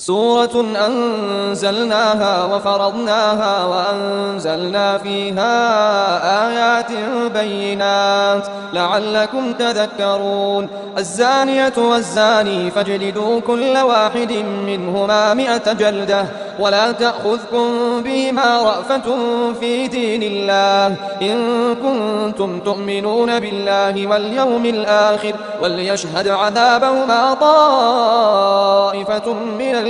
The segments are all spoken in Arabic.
سورة أنزلناها وفرضناها وأنزلنا فيها آيات بينات لعلكم تذكرون. الزانية والزاني فاجلدوا كل واحد منهما مئة جلدة ولا تأخذكم بهما رأفة في دين الله. إن كنتم تؤمنون بالله واليوم الآخر وليشهد عذابهما طائفة من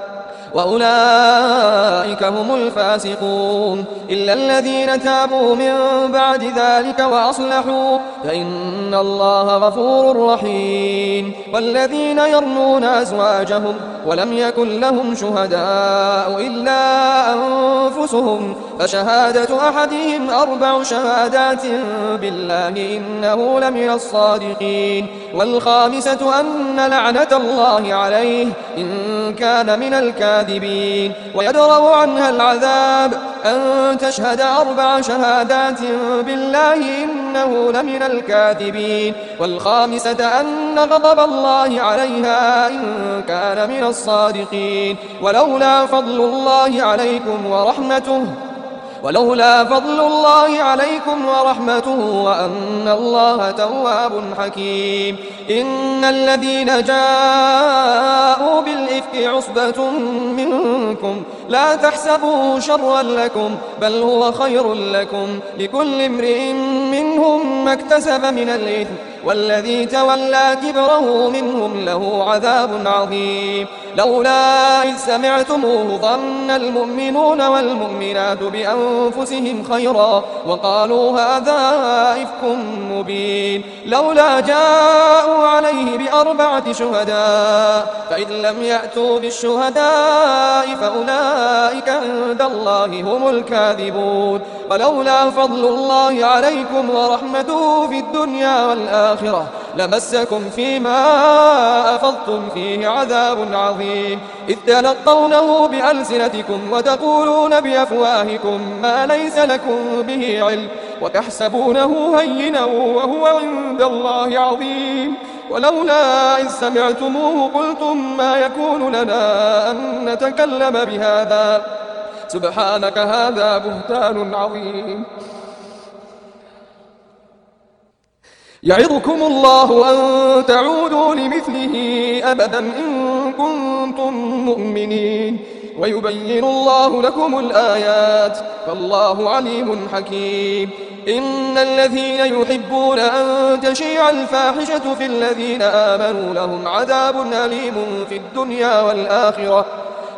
وأولئك هم الفاسقون إلا الذين تابوا من بعد ذلك وأصلحوا فإن الله غفور رحيم والذين يرمون أزواجهم ولم يكن لهم شهداء إلا أنفسهم فشهادة أحدهم أربع شهادات بالله إنه لمن الصادقين والخامسة أن لعنة الله عليه إن كان من الكاذبين. ويدرأ عنها العذاب أن تشهد أربع شهادات بالله إنه لمن الكاذبين. والخامسة أن غضب الله عليها إن كان من الصادقين. ولولا فضل الله عليكم ورحمته ولولا فضل الله عليكم ورحمته وأن الله تواب حكيم. إن الذين جاءوا بالإفك عصبة منكم لا تحسبوا شرا لكم بل هو خير لكم لكل امرئ منهم ما اكتسب من الإثم والذي تولى كبره منهم له عذاب عظيم. لولا إذ سمعتموه ظن المؤمنون والمؤمنات بأنفسهم خيرا وقالوا هذا إفك مبين. لولا جاءوا عليه بأربعة شهداء فإذ لم يأتوا بالشهداء فأولئك عند الله هم الكاذبون. ولولا فضل الله عليكم ورحمته في الدنيا والآخرة لمسكم فيما أفضتم فيه عذاب عظيم. إذ تلقونه بألسنتكم وتقولون بأفواهكم ما ليس لكم به علم وتحسبونه هينا وهو عند الله عظيم. ولولا إذ سمعتموه قلتم ما يكون لنا أن نتكلم بهذا. سبحانك هذا بهتان عظيم. يعظكم الله أن تعودوا لمثله أبدا إن كنتم مؤمنين ويبين الله لكم الآيات فالله عليم حكيم إن الذين يحبون أن تشيع الفاحشة في الذين آمنوا لهم عذاب أليم في الدنيا والآخرة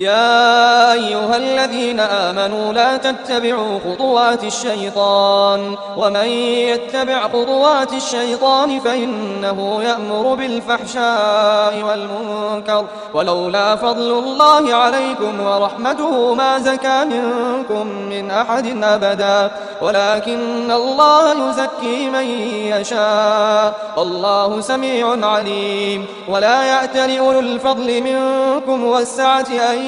يا أيها الذين آمنوا لا تتبعوا خطوات الشيطان ومن يتبع خطوات الشيطان فإنه يأمر بالفحشاء والمنكر ولولا فضل الله عليكم ورحمته ما زكى منكم من أحد أبدا ولكن الله يزكي من يشاء الله سميع عليم ولا يأتل أولو الفضل منكم والسعة أن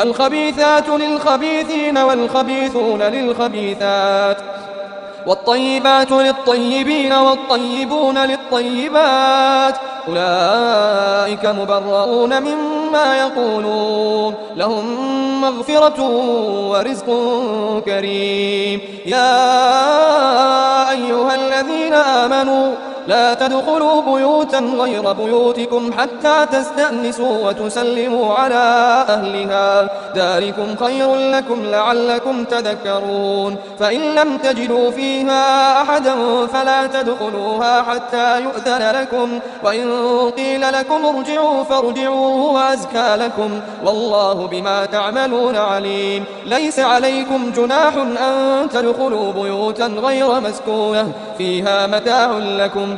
الخبيثات للخبيثين والخبيثون للخبيثات والطيبات للطيبين والطيبون للطيبات أولئك مبرؤون مما يقولون لهم مغفرة ورزق كريم يا أيها الذين آمنوا لا تدخلوا بيوتا غير بيوتكم حتى تستأنسوا وتسلموا على أهلها. ذلكم خير لكم لعلكم تذكرون. فإن لم تجدوا فيها أحدا فلا تدخلوها حتى يؤذن لكم. وإن قيل لكم ارجعوا فارجعوا هو أزكى لكم. والله بما تعملون عليم. ليس عليكم جناح أن تدخلوا بيوتا غير مسكونة. فيها متاع لكم.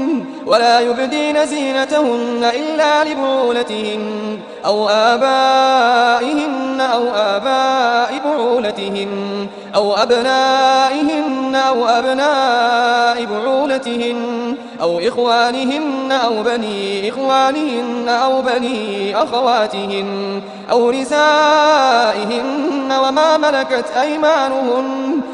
ولا يبدين زينتهن إلا لبعولتهن أو آبائهن أو آباء بعولتهن أو أبنائهن أو أبناء بعولتهن أو إخوانهن أو بني إخوانهن أو بني أخواتهن أو نسائهن وما ملكت أيمانهن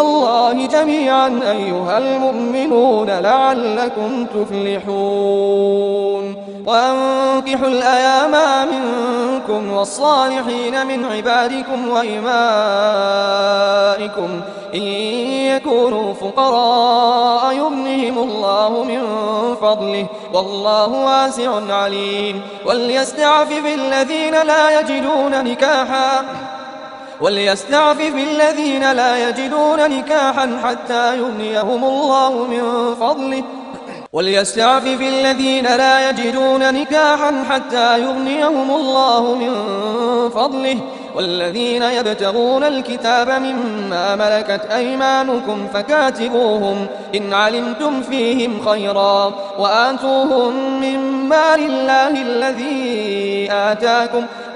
الله جميعا أيها المؤمنون لعلكم تفلحون. وأنكحوا الأيام منكم والصالحين من عبادكم وإمائكم. إن يكونوا فقراء يغنهم الله من فضله والله واسع عليم. وليستعفف الذين لا يجدون نكاحا. وليستعفف الذين لا يجدون نكاحا حتى يغنيهم الله من فضله. وليستعفف الذين لا يجدون نكاحا حتى يغنيهم الله من فضله. والذين يبتغون الكتاب مما ملكت أيمانكم فكاتبوهم. إن علمتم فيهم خيرا وآتوهم من مال الله الذي آتاكم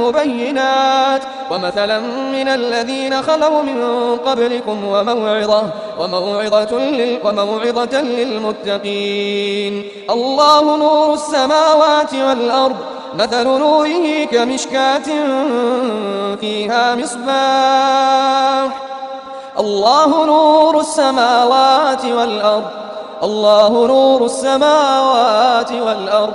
مبينات. ومثلا من الذين خلوا من قبلكم وموعظة وموعظة, لل وموعظة للمتقين. الله نور السماوات والأرض مثل نوره كمشكاة فيها مصباح. الله نور السماوات والأرض الله نور السماوات والأرض.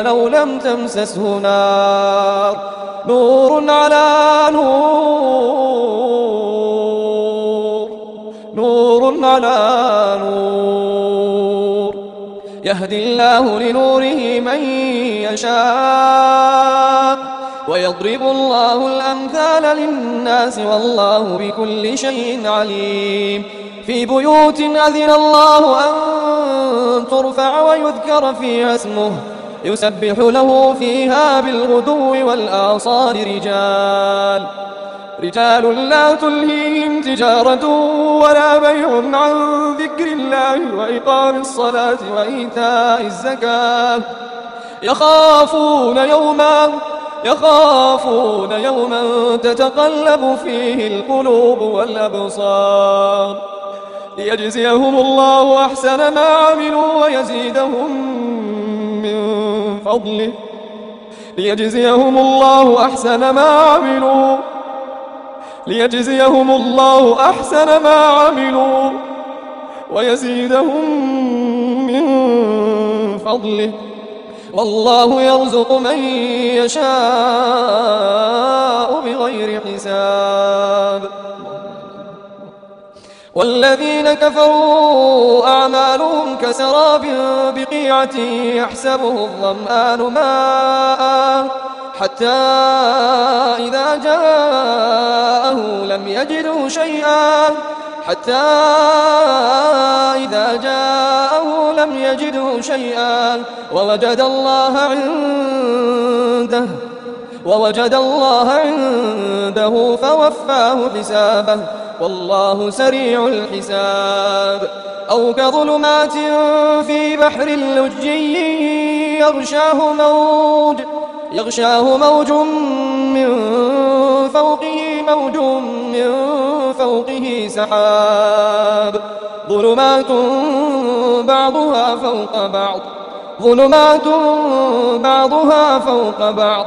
ولو لم تمسسه نار نور على نور نور على نور. يهدي الله لنوره من يشاء ويضرب الله الأمثال للناس والله بكل شيء عليم. في بيوت أذن الله أن ترفع ويذكر فيها اسمه. يسبح له فيها بالغدو والآصال رجال. رجال لا تلهيهم تجارة ولا بيع عن ذكر الله وإقام الصلاة وإيتاء الزكاة. يخافون يوما يخافون يوما تتقلب فيه القلوب والأبصار. ليجزيهم الله أحسن ما عملوا ويزيدهم فضله ليجزيهم الله أحسن ما عملوا ليجزيهم الله أحسن ما عملوا ويزيدهم من فضله. والله يرزق من يشاء بغير حساب. والذين كفروا أعمالهم كسراب بقيعة يحسبه الظمآن ماء حتى إذا جاءه لم يجده شيئا حتى إذا جاءه لم يجده شيئا ووجد الله عنده ووجد الله عنده فوفاه حسابه والله سريع الحساب. أو كظلمات في بحر لجي يغشاه موج يغشاه موج من فوقه موج من فوقه سحاب. ظلمات بعضها فوق بعض ظلمات بعضها فوق بعض.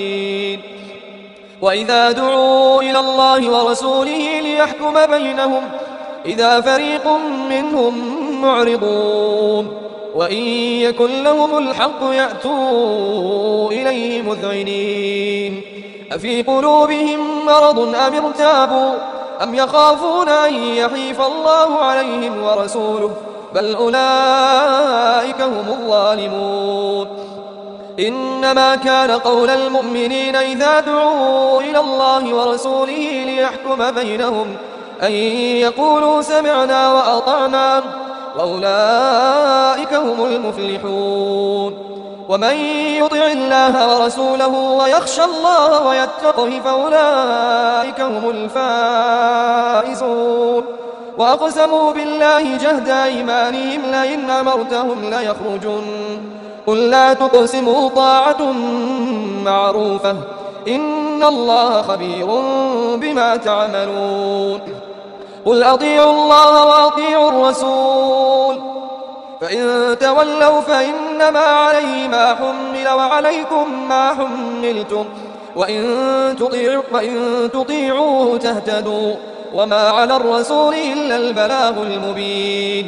وإذا دعوا إلى الله ورسوله ليحكم بينهم إذا فريق منهم معرضون وإن يكن لهم الحق يأتوا إليه مذعنين أفي قلوبهم مرض أم ارتابوا أم يخافون أن يحيف الله عليهم ورسوله بل أولئك هم الظالمون إنما كان قول المؤمنين إذا دعوا إلى الله ورسوله ليحكم بينهم أن يقولوا سمعنا وأطعنا وأولئك هم المفلحون. ومن يطع الله ورسوله ويخشى الله ويتقه فأولئك هم الفائزون. وأقسموا بالله جهد أيمانهم لئن أمرتهم ليخرجن. قل لا تقسموا طاعة معروفة. إن الله خبير بما تعملون. قل أطيعوا الله وأطيعوا الرسول. فإن تولوا فإنما عليه ما حمل وعليكم ما حملتم. وإن تطيعوا, وإن تطيعوه تهتدوا. وما على الرسول إلا البلاغ المبين.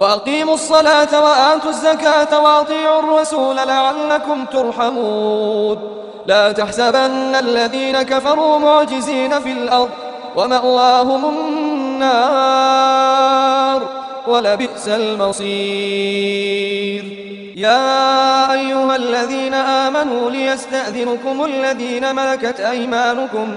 وأقيموا الصلاة وآتوا الزكاة وأطيعوا الرسول لعلكم ترحمون. لا تحسبن الذين كفروا معجزين في الأرض ومأواهم النار ولبئس المصير. يا أيها الذين آمنوا ليستأذنكم الذين ملكت أيمانكم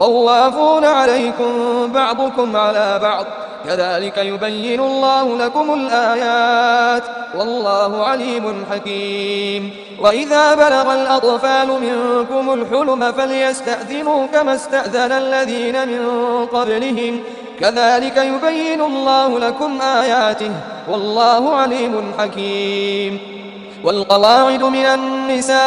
طوافون عليكم بعضكم على بعض. كذلك يبين الله لكم الآيات. والله عليم حكيم. وإذا بلغ الأطفال منكم الحلم فليستأذنوا كما استأذن الذين من قبلهم. كذلك يبين الله لكم آياته. والله عليم حكيم. والقواعد من النساء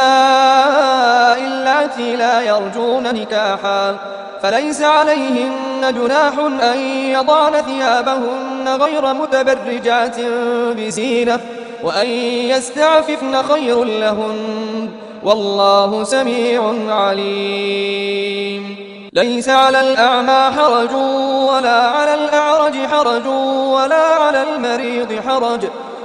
اللاتي لا يرجون نكاحا فليس عليهن جناح أن يضعن ثيابهن غير متبرجات بزينة وأن يستعففن خير لهن. والله سميع عليم. ليس على الأعمى حرج ولا على الأعرج حرج ولا على المريض حرج.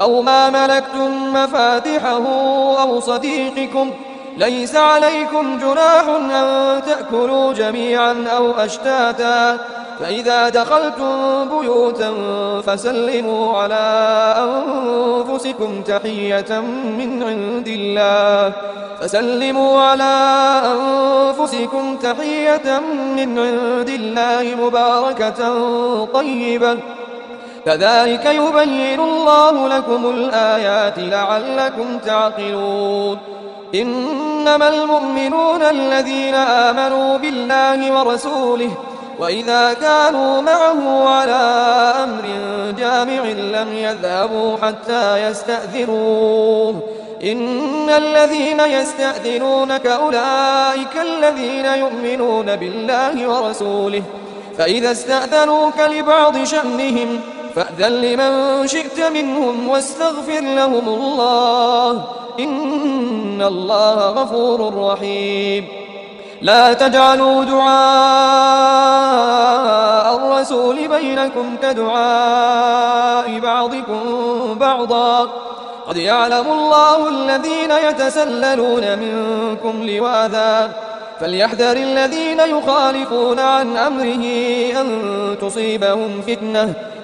أو ما ملكتم مفاتحه أو صديقكم ليس عليكم جناح أن تأكلوا جميعا أو أشتاتا. فإذا دخلتم بيوتا فسلموا على أنفسكم تحية من عند الله. فسلموا على أنفسكم تحية من عند الله مباركة طيبة. كذلك يبين الله لكم الآيات لعلكم تعقلون. إنما المؤمنون الذين آمنوا بالله ورسوله وإذا كانوا معه على أمر جامع لم يذهبوا حتى يستأذنوه. إن الذين يستأذنونك أولئك الذين يؤمنون بالله ورسوله. فإذا استأذنوك لبعض شأنهم فأذن لمن شئت منهم واستغفر لهم الله. إن الله غفور رحيم. لا تجعلوا دعاء الرسول بينكم كدعاء بعضكم بعضا. قد يعلم الله الذين يتسللون منكم لواذا. فليحذر الذين يخالفون عن أمره أن تصيبهم فتنة.